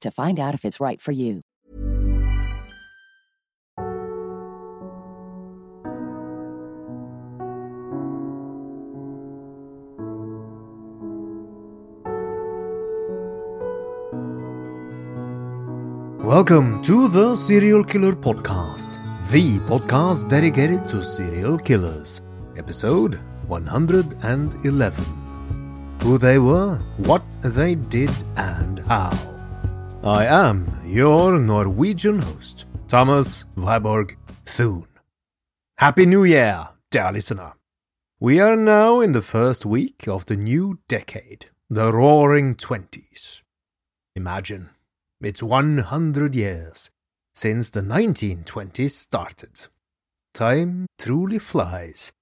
to find out if it's right for you. Welcome to the Serial Killer Podcast, the podcast dedicated to serial killers. Episode 111 Who they were, what they did, and how. I am your Norwegian host, Thomas Viborg Thune. Happy New Year, dear listener. We are now in the first week of the new decade, the Roaring Twenties. Imagine, it's 100 years since the 1920s started. Time truly flies,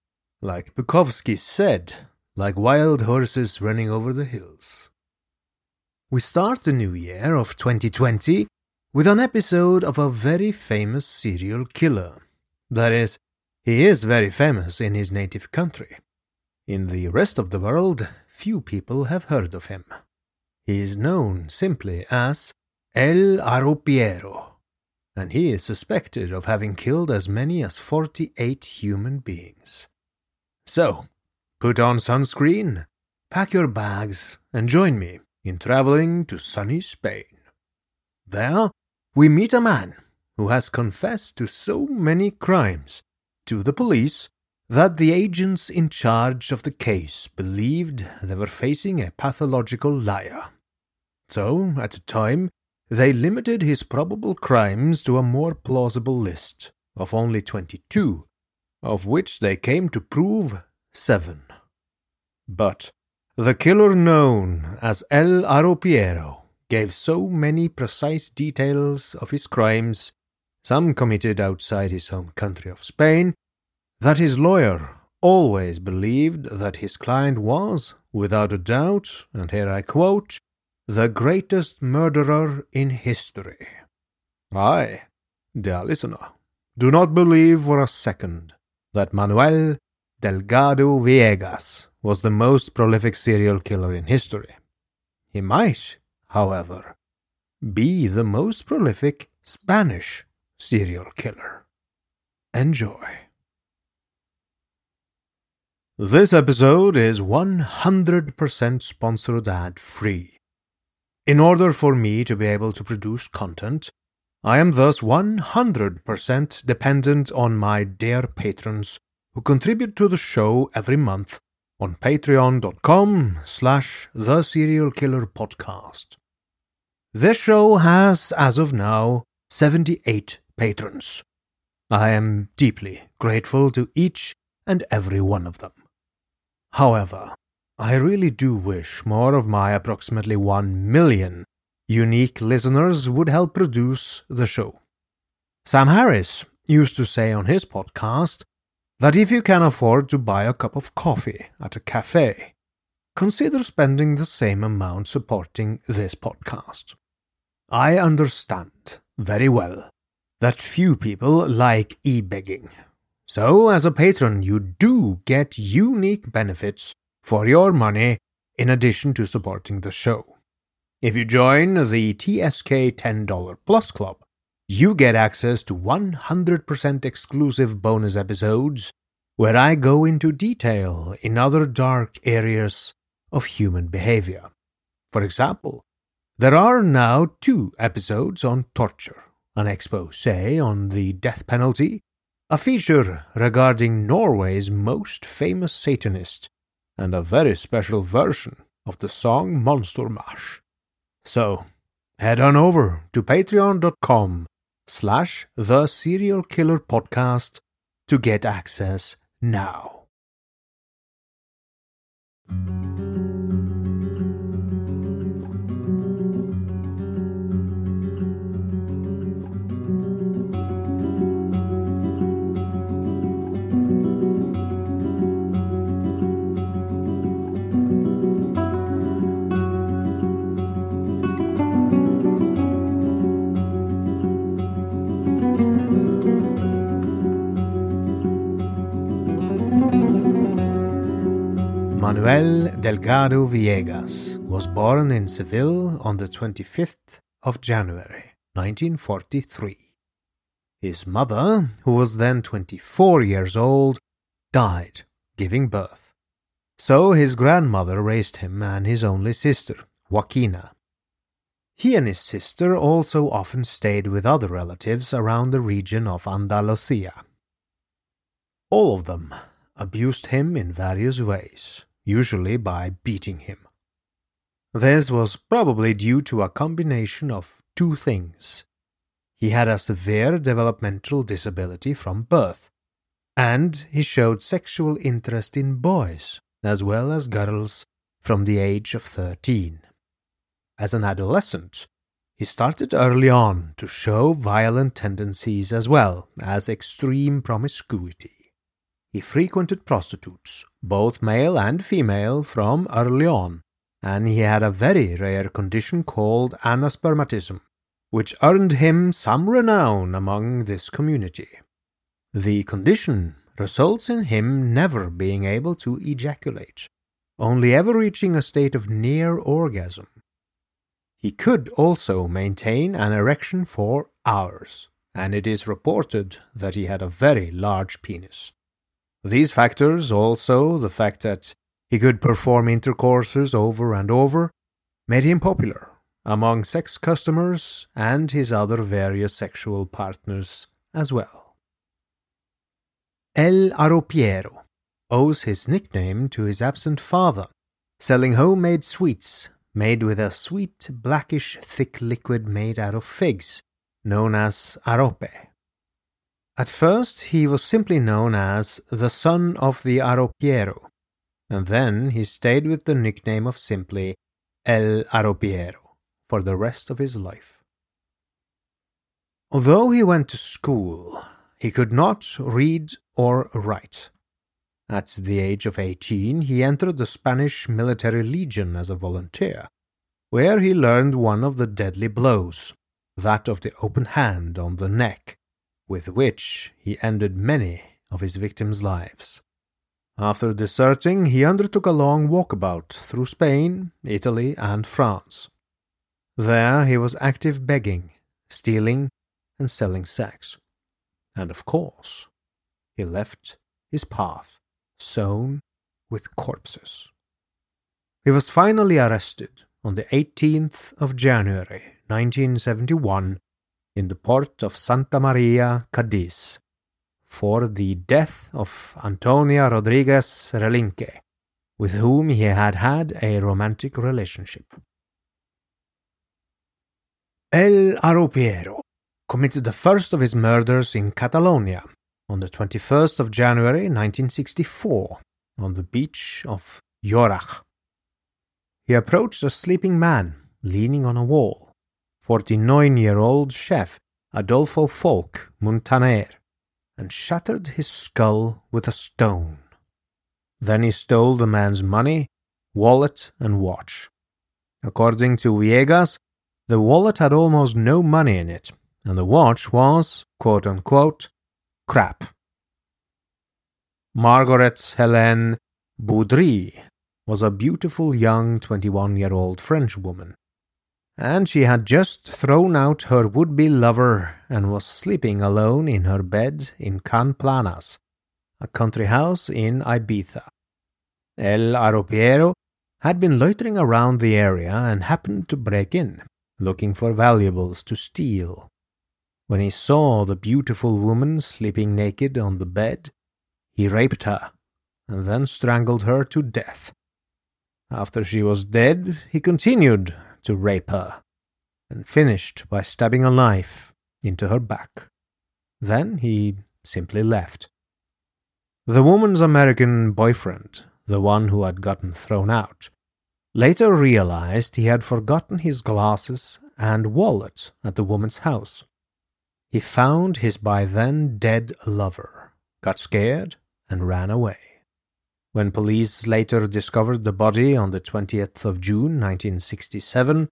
like Bukowski said, like wild horses running over the hills. We start the new year of 2020 with an episode of a very famous serial killer. That is, he is very famous in his native country. In the rest of the world, few people have heard of him. He is known simply as El Arropiero, and he is suspected of having killed as many as 48 human beings. So, put on sunscreen, pack your bags, and join me in traveling to sunny Spain. There, we meet a man who has confessed to so many crimes to the police that the agents in charge of the case believed they were facing a pathological liar. So, at the time, they limited his probable crimes to a more plausible list of only 22, of which they came to prove seven. But the killer known as El Arropiero gave so many precise details of his crimes, some committed outside his home country of Spain, that his lawyer always believed that his client was, without a doubt, and here I quote, the greatest murderer in history. I, dear listener, do not believe for a second that Manuel Delgado Villegas was the most prolific serial killer in history. He might, however, be the most prolific Spanish serial killer. Enjoy. This episode is 100% sponsored ad free. In order for me to be able to produce content, I am thus 100% dependent on my dear patrons who contribute to the show every month on patreon.com slash the serial killer podcast. This show has, as of now, 78 patrons. I am deeply grateful to each and every one of them. However, I really do wish more of my approximately 1 million unique listeners would help produce the show. Sam Harris used to say on his podcast that if you can afford to buy a cup of coffee at a cafe, consider spending the same amount supporting this podcast. I understand very well that few people like e begging. So, as a patron, you do get unique benefits for your money in addition to supporting the show. If you join the TSK $10 Plus Club, you get access to 100% exclusive bonus episodes where I go into detail in other dark areas of human behavior. For example, there are now two episodes on torture, an expose on the death penalty, a feature regarding Norway's most famous Satanist, and a very special version of the song Monster Mash. So, head on over to patreon.com slash the serial killer podcast to get access now. Manuel Delgado Villegas was born in Seville on the 25th of January 1943. His mother, who was then 24 years old, died giving birth. So his grandmother raised him and his only sister, Joaquina. He and his sister also often stayed with other relatives around the region of Andalusia. All of them abused him in various ways, usually by beating him. This was probably due to a combination of two things. He had a severe developmental disability from birth, and he showed sexual interest in boys as well as girls from the age of 13. As an adolescent, he started early on to show violent tendencies as well as extreme promiscuity. He frequented prostitutes, both male and female, from early on, and he had a very rare condition called anospermatism, which earned him some renown among this community. The condition results in him never being able to ejaculate, only ever reaching a state of near orgasm. He could also maintain an erection for hours, and it is reported that he had a very large penis. These factors, also the fact that he could perform intercourses over and over, made him popular among sex customers and his other various sexual partners as well. El Arropiero owes his nickname to his absent father, selling homemade sweets made with a sweet, blackish, thick liquid made out of figs, known as arope. At first, he was simply known as the son of the Arropiero, and then he stayed with the nickname of simply El Arropiero for the rest of his life. Although he went to school, he could not read or write. At the age of 18, he entered the Spanish military legion as a volunteer, where he learned one of the deadly blows, that of the open hand on the neck, with which he ended many of his victims' lives. After deserting, he undertook a long walkabout through Spain, Italy, and France. There he was active begging, stealing, and selling sex. And of course, he left his path sown with corpses. He was finally arrested on the 18th of January 1971 in the port of Santa Maria, Cadiz, for the death of Antonia Rodriguez Relinque, with whom he had had a romantic relationship. El Arropiero committed the first of his murders in Catalonia on the 21st of January 1964 on the beach of Llorac. He approached a sleeping man leaning on a wall 49 year old chef Adolfo Folch Muntaner and shattered his skull with a stone. Then he stole the man's money, wallet, and watch. According to Viegas, the wallet had almost no money in it, and the watch was, quote unquote, crap. Margaret Helene Baudry was a beautiful young 21 year old French woman and she had just thrown out her would be lover and was sleeping alone in her bed in Can Planas, a country house in Ibiza. El Arropiero had been loitering around the area and happened to break in, looking for valuables to steal. When he saw the beautiful woman sleeping naked on the bed, he raped her and then strangled her to death. After she was dead, he continued to rape her and finished by stabbing a knife into her back. Then he simply left. The woman's American boyfriend, the one who had gotten thrown out, later realized he had forgotten his glasses and wallet at the woman's house. He found his by then dead lover, got scared, and ran away. When police later discovered the body on the 20th of June 1967,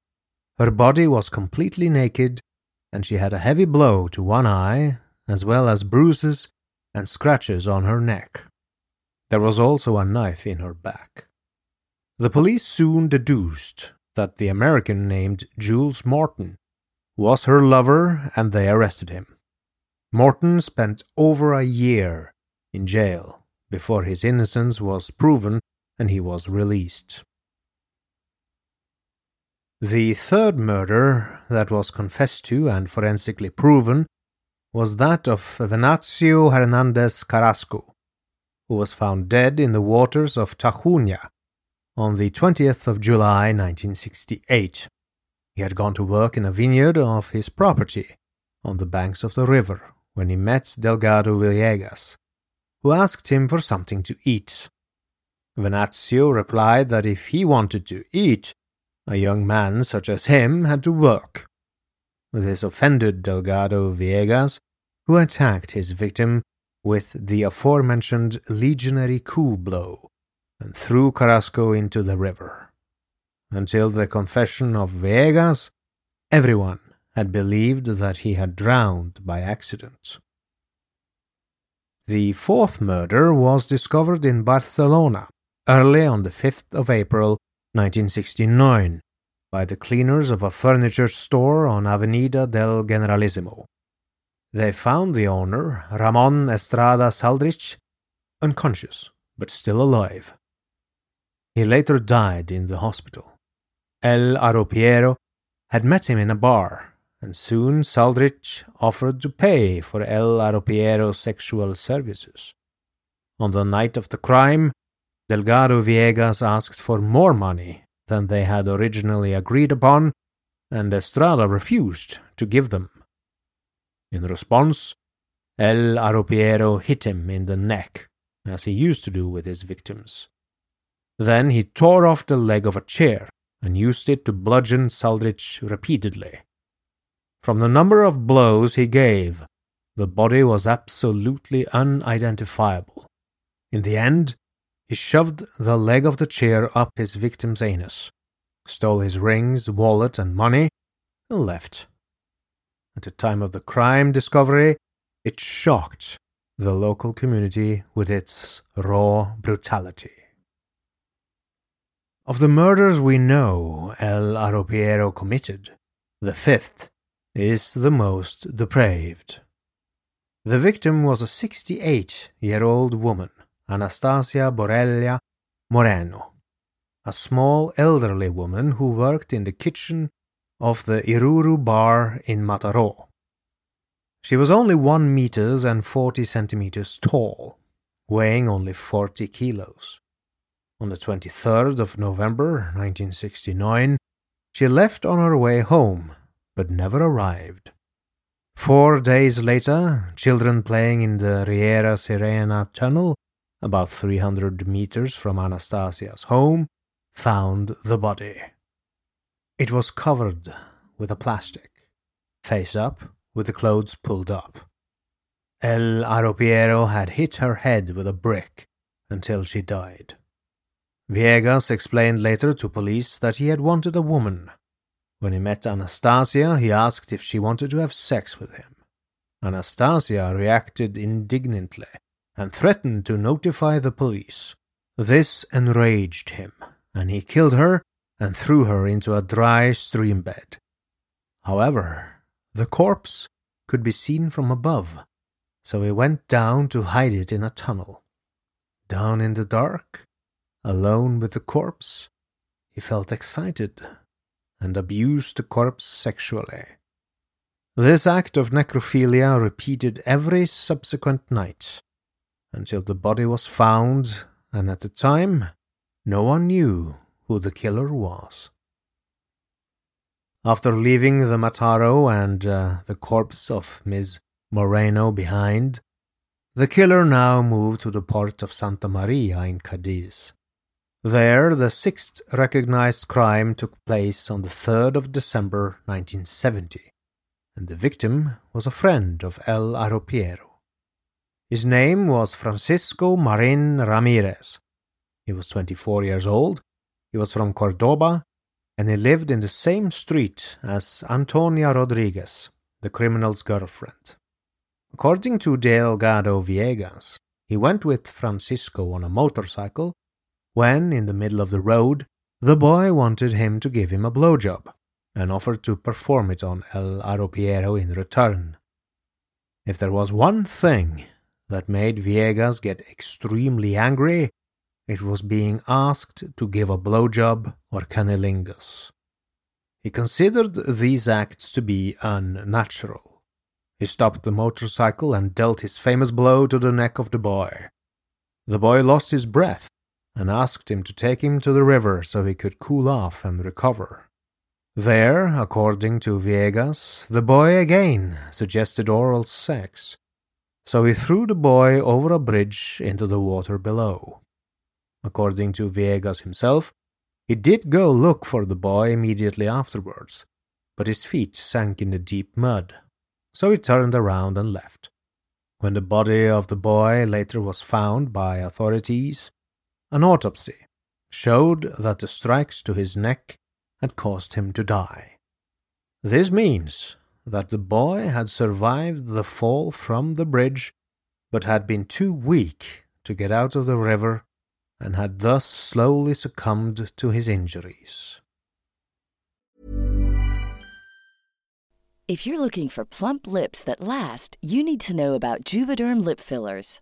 her body was completely naked and she had a heavy blow to one eye, as well as bruises and scratches on her neck. There was also a knife in her back. The police soon deduced that the American named Jules Morton was her lover and they arrested him. Morton spent over a year in jail before his innocence was proven and he was released. The third murder that was confessed to and forensically proven was that of Venancio Hernandez Carrasco, who was found dead in the waters of Tajuña on the 20th of July 1968. He had gone to work in a vineyard of his property on the banks of the river when he met Delgado Villegas, who asked him for something to eat. Venancio replied that if he wanted to eat, a young man such as him had to work. This offended Delgado Viegas, who attacked his victim with the aforementioned legionary coup blow and threw Carrasco into the river. Until the confession of Viegas, everyone had believed that he had drowned by accident. The fourth murder was discovered in Barcelona early on the 5th of April 1969 by the cleaners of a furniture store on Avenida del Generalissimo. They found the owner, Ramon Estrada Saldrich, unconscious but still alive. He later died in the hospital. El Arropiero had met him in a bar, and soon Saldrich offered to pay for El Arropiero's sexual services. On the night of the crime, Delgado Viegas asked for more money than they had originally agreed upon, and Estrada refused to give them. In response, El Arropiero hit him in the neck, as he used to do with his victims. Then he tore off the leg of a chair and used it to bludgeon Saldrich repeatedly. From the number of blows he gave, the body was absolutely unidentifiable. In the end, he shoved the leg of the chair up his victim's anus, stole his rings, wallet, and money, and left. At the time of the crime discovery, it shocked the local community with its raw brutality. Of the murders we know El Arropiero committed, the fifth is the most depraved. The victim was a 68 year old woman Anastasia Borella Moreno, a small elderly woman who worked in the kitchen of the Iruru bar in Mataró. She was only one meters and forty centimeters tall, weighing only forty kilos. On the 23rd of November 1969, she left on her way home, but never arrived. Four days later, children playing in the Riera Sirena tunnel about 300 meters from Anastasia's home, found the body. It was covered with a plastic, face up, with the clothes pulled up. El Arropiero had hit her head with a brick until she died. Viegas explained later to police that he had wanted a woman. When he met Anastasia, he asked if she wanted to have sex with him. Anastasia reacted indignantly and threatened to notify the police. This enraged him, and he killed her and threw her into a dry stream bed. However, the corpse could be seen from above, so he went down to hide it in a tunnel. Down in the dark, alone with the corpse, he felt excited and abused the corpse sexually. This act of necrophilia repeated every subsequent night until the body was found, and at the time, no one knew who the killer was. After leaving the Mataro and uh, the corpse of Miss Moreno behind, the killer now moved to the port of Santa Maria in Cadiz. There, the sixth recognized crime took place on the 3rd of December 1970 and the victim was a friend of El Arropiero. His name was Francisco Marin Ramirez. He was 24 years old, he was from Cordoba, and he lived in the same street as Antonia Rodriguez, the criminal's girlfriend. According to Delgado Viegas, he went with Francisco on a motorcycle when, in the middle of the road, the boy wanted him to give him a blowjob and offered to perform it on El Arropiero in return. If there was one thing that made Viegas get extremely angry, it was being asked to give a blowjob or cunnilingus. He considered these acts to be unnatural. He stopped the motorcycle and dealt his famous blow to the neck of the boy. The boy lost his breath and asked him to take him to the river so he could cool off and recover. There, according to Viegas, the boy again suggested oral sex, so he threw the boy over a bridge into the water below. According to Viegas himself, he did go look for the boy immediately afterwards, but his feet sank in the deep mud, so he turned around and left. When the body of the boy later was found by authorities, an autopsy showed that the strikes to his neck had caused him to die. This means that the boy had survived the fall from the bridge, but had been too weak to get out of the river and had thus slowly succumbed to his injuries. If you're looking for plump lips that last, you need to know about Juvederm lip fillers.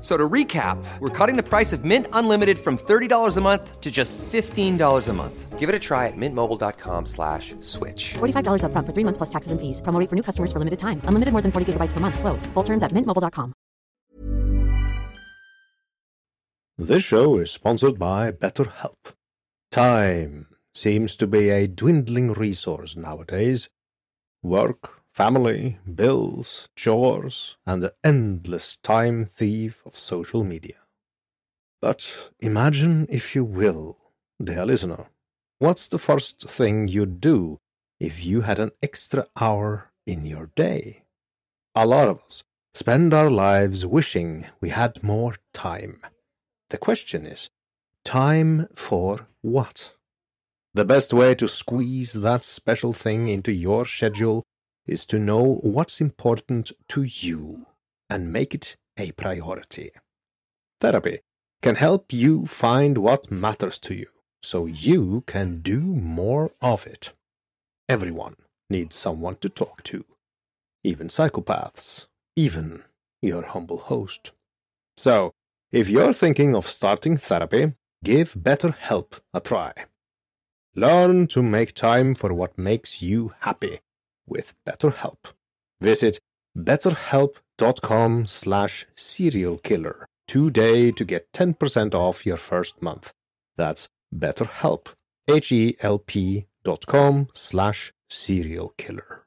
So to recap, we're cutting the price of Mint Unlimited from $30 a month to just $15 a month. Give it a try at mintmobile.com slash switch. $45 upfront for three months plus taxes and fees. Promo rate for new customers for limited time. Unlimited more than 40 gigabytes per month. Slows. Full terms at mintmobile.com. This show is sponsored by BetterHelp. Time seems to be a dwindling resource nowadays. Work, family, bills, chores, and the endless time thief of social media. But imagine, if you will, dear listener, what's the first thing you'd do if you had an extra hour in your day? A lot of us spend our lives wishing we had more time. The question is, time for what? The best way to squeeze that special thing into your schedule is to know what's important to you and make it a priority. Therapy can help you find what matters to you so you can do more of it. Everyone needs someone to talk to, even psychopaths, even your humble host. So, if you're thinking of starting therapy, give BetterHelp a try. Learn to make time for what makes you happy with BetterHelp. Visit betterhelp.com slash serialkiller today to get 10% off your first month. That's betterhelp, H-E-L-P dot com slash serialkiller.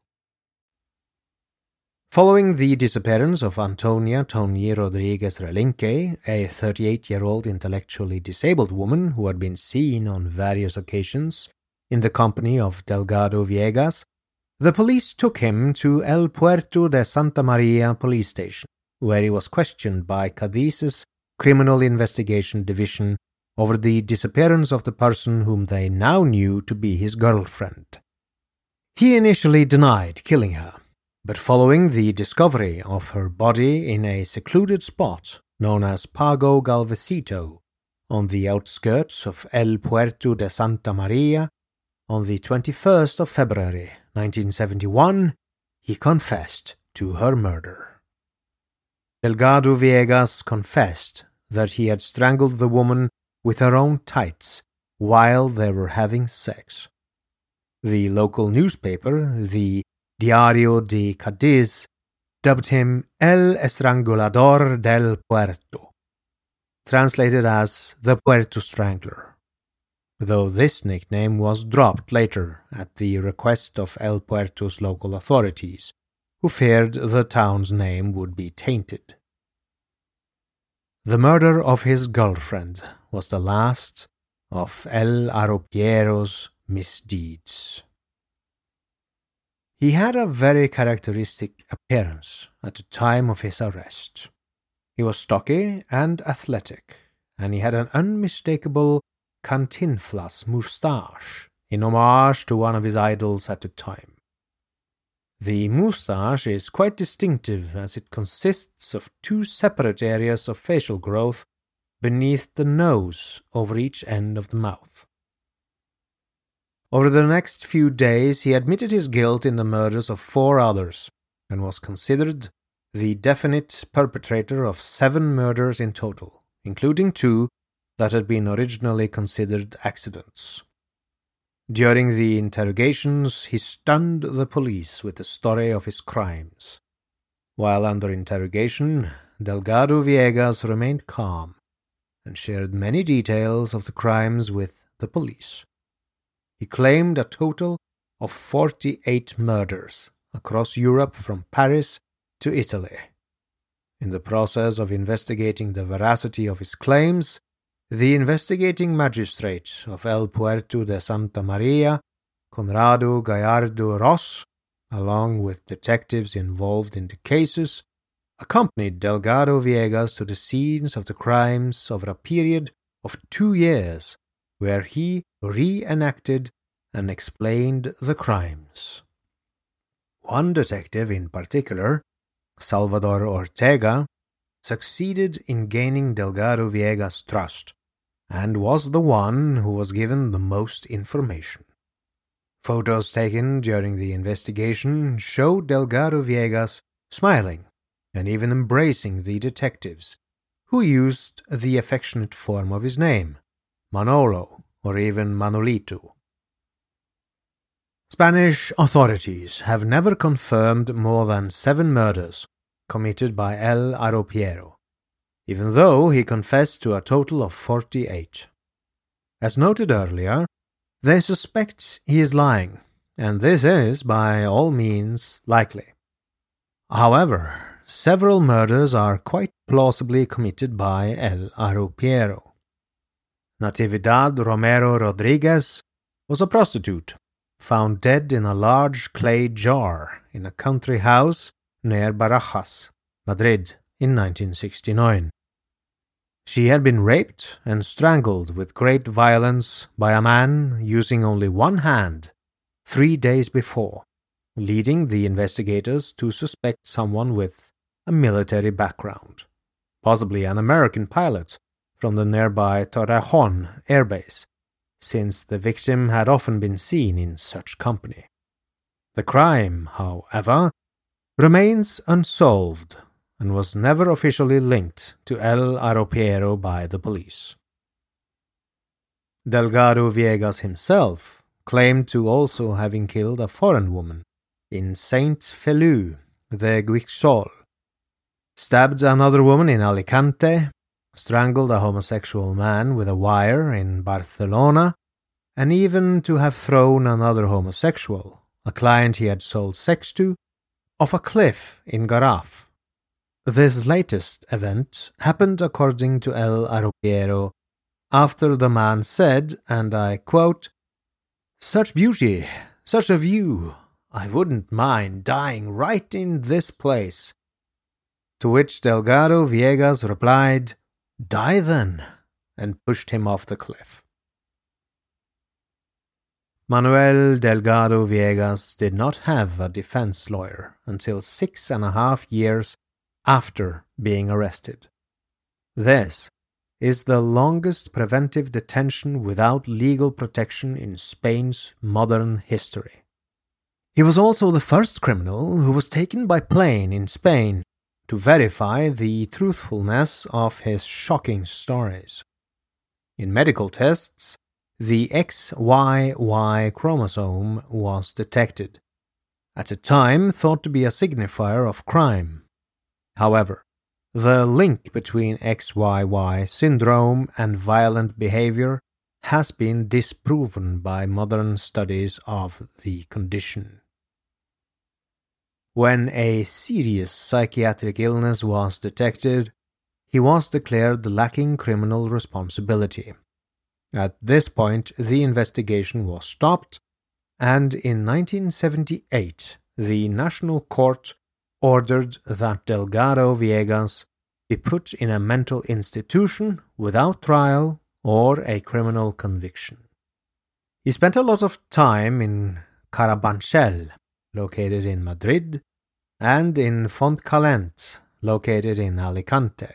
Following the disappearance of Antonia Tony Rodriguez Relinque, a 38 year old intellectually disabled woman who had been seen on various occasions in the company of Delgado Viegas, the police took him to El Puerto de Santa Maria police station, where he was questioned by Cadiz's Criminal Investigation Division over the disappearance of the person whom they now knew to be his girlfriend. He initially denied killing her but following the discovery of her body in a secluded spot known as Pago Galvesito on the outskirts of El Puerto de Santa Maria on the 21st of February 1971, he confessed to her murder. Delgado Viegas confessed that he had strangled the woman with her own tights while they were having sex. The local newspaper, the Diario de Cadiz dubbed him El Estrangulador del Puerto, translated as the Puerto Strangler, though this nickname was dropped later at the request of El Puerto's local authorities, who feared the town's name would be tainted. The murder of his girlfriend was the last of El Arropiero's misdeeds. He had a very characteristic appearance at the time of his arrest. He was stocky and athletic, and he had an unmistakable cantinflas moustache in homage to one of his idols at the time. The moustache is quite distinctive as it consists of two separate areas of facial growth beneath the nose over each end of the mouth. Over the next few days, he admitted his guilt in the murders of four others and was considered the definite perpetrator of seven murders in total, including two that had been originally considered accidents. During the interrogations, he stunned the police with the story of his crimes. While under interrogation, Delgado Viegas remained calm and shared many details of the crimes with the police. He claimed a total of 48 murders across Europe from Paris to Italy. In the process of investigating the veracity of his claims, the investigating magistrate of El Puerto de Santa Maria, Conrado Gallardo Ross, along with detectives involved in the cases, accompanied Delgado Viegas to the scenes of the crimes over a period of two years where he reenacted and explained the crimes. One detective in particular, Salvador Ortega, succeeded in gaining Delgado Viegas' trust and was the one who was given the most information. Photos taken during the investigation show Delgado Viegas smiling and even embracing the detectives, who used the affectionate form of his name, Manolo, or even Manolito. Spanish authorities have never confirmed more than seven murders committed by El Arropiero, even though he confessed to a total of 48. As noted earlier, they suspect he is lying, and this is by all means likely. However, several murders are quite plausibly committed by El Arropiero. Natividad Romero Rodriguez was a prostitute found dead in a large clay jar in a country house near Barajas, Madrid, in 1969. She had been raped and strangled with great violence by a man using only one hand three days before, leading the investigators to suspect someone with a military background, possibly an American pilot from the nearby Torrejon airbase, since the victim had often been seen in such company. The crime, however, remains unsolved and was never officially linked to El Arropiero by the police. Delgado Viegas himself claimed to also having killed a foreign woman in Saint Feliu de Guixol, stabbed another woman in Alicante, strangled a homosexual man with a wire in Barcelona, and even to have thrown another homosexual, a client he had sold sex to, off a cliff in Garraf. This latest event happened according to El Arropiero after the man said, and I quote, Such beauty, such a view, I wouldn't mind dying right in this place. To which Delgado Viegas replied, Die then, and pushed him off the cliff. Manuel Delgado Viegas did not have a defense lawyer until six and a half years after being arrested. This is the longest preventive detention without legal protection in Spain's modern history. He was also the first criminal who was taken by plane in Spain to verify the truthfulness of his shocking stories. In medical tests, the XYY chromosome was detected, at a time thought to be a signifier of crime. However, the link between XYY syndrome and violent behavior has been disproven by modern studies of the condition. When a serious psychiatric illness was detected, he was declared lacking criminal responsibility. At this point, the investigation was stopped, and in 1978, the National Court ordered that Delgado Viegas be put in a mental institution without trial or a criminal conviction. He spent a lot of time in Carabanchel, located in Madrid, and in Fontcalent, located in Alicante.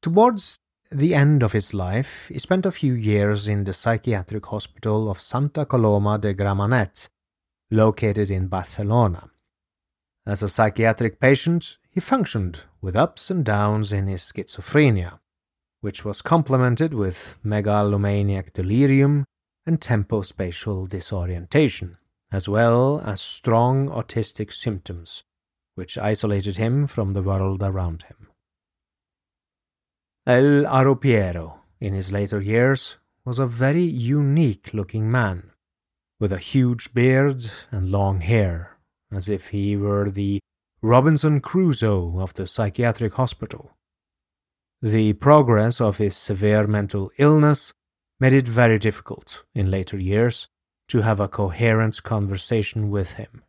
Towards the end of his life, he spent a few years in the psychiatric hospital of Santa Coloma de Gramenet, located in Barcelona. As a psychiatric patient, he functioned with ups and downs in his schizophrenia, which was complemented with megalomaniac delirium and tempospatial disorientation, as well as strong autistic symptoms, which isolated him from the world around him. El Arropiero, in his later years, was a very unique looking man, with a huge beard and long hair as if he were the Robinson Crusoe of the psychiatric hospital. The progress of his severe mental illness made it very difficult, in later years, to have a coherent conversation with him.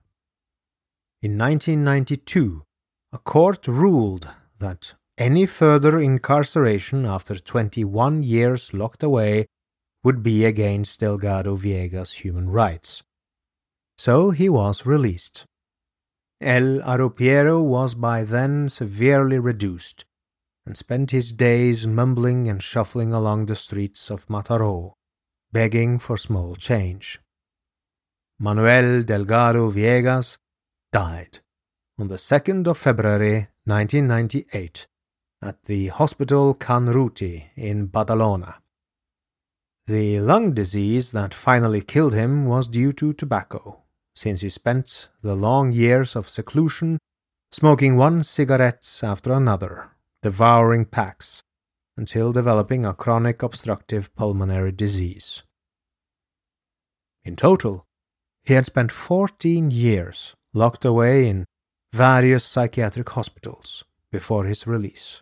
In 1992, a court ruled that any further incarceration after 21 years locked away would be against Delgado Viegas' human rights. So he was released. El Arropiero was by then severely reduced, and spent his days mumbling and shuffling along the streets of Mataró, begging for small change. Manuel Delgado Viegas died on the 2nd of February 1998 at the Hospital Can Ruti in Badalona. The lung disease that finally killed him was due to tobacco since he spent the long years of seclusion smoking one cigarette after another, devouring packs, until developing a chronic obstructive pulmonary disease. In total, he had spent 14 years locked away in various psychiatric hospitals before his release.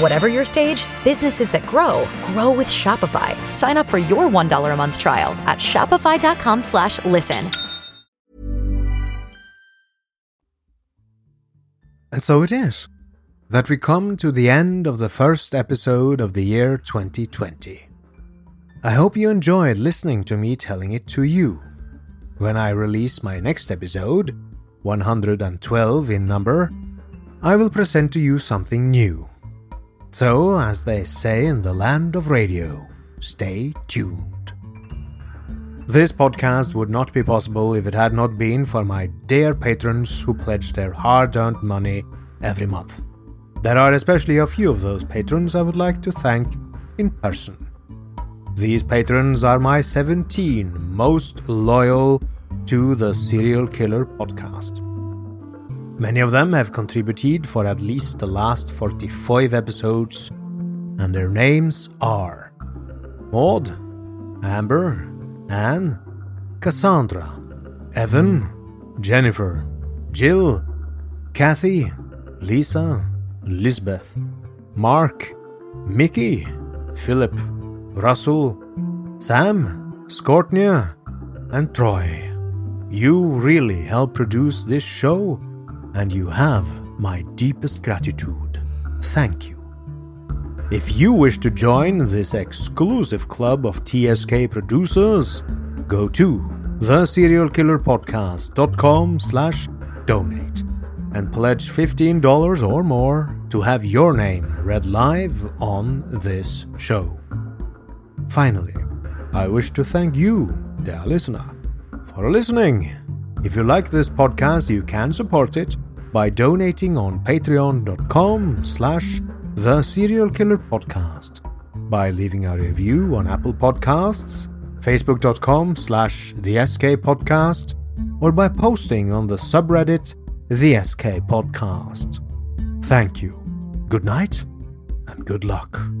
Whatever your stage, businesses that grow grow with Shopify. Sign up for your $1 a month trial at shopify.com slash listen. And so it is that we come to the end of the first episode of the year 2020. I hope you enjoyed listening to me telling it to you. When I release my next episode, 112 in number, I will present to you something new. So, as they say in the land of radio, stay tuned. This podcast would not be possible if it had not been for my dear patrons who pledge their hard earned money every month. There are especially a few of those patrons I would like to thank in person. These patrons are my 17 most loyal to the Serial Killer podcast. Many of them have contributed for at least the last 45 episodes, and their names are Maud, Amber, Anne, Cassandra, Evan, Jennifer, Jill, Kathy, Lisa, Lisbeth, Mark, Mickey, Philip, Russell, Sam, Scortnia, and Troy. You really help produce this show, and you have my deepest gratitude. Thank you. If you wish to join this exclusive club of TSK producers, go to theserialkillerpodcast.com slash donate and pledge $15 or more to have your name read live on this show. Finally, I wish to thank you, dear listener, for listening. If you like this podcast, you can support it by donating on patreon.com slash the Serial Killer Podcast, by leaving a review on Apple Podcasts, facebook.com slash the SK Podcast, or by posting on the subreddit the SK Podcast. Thank you. Good night and good luck.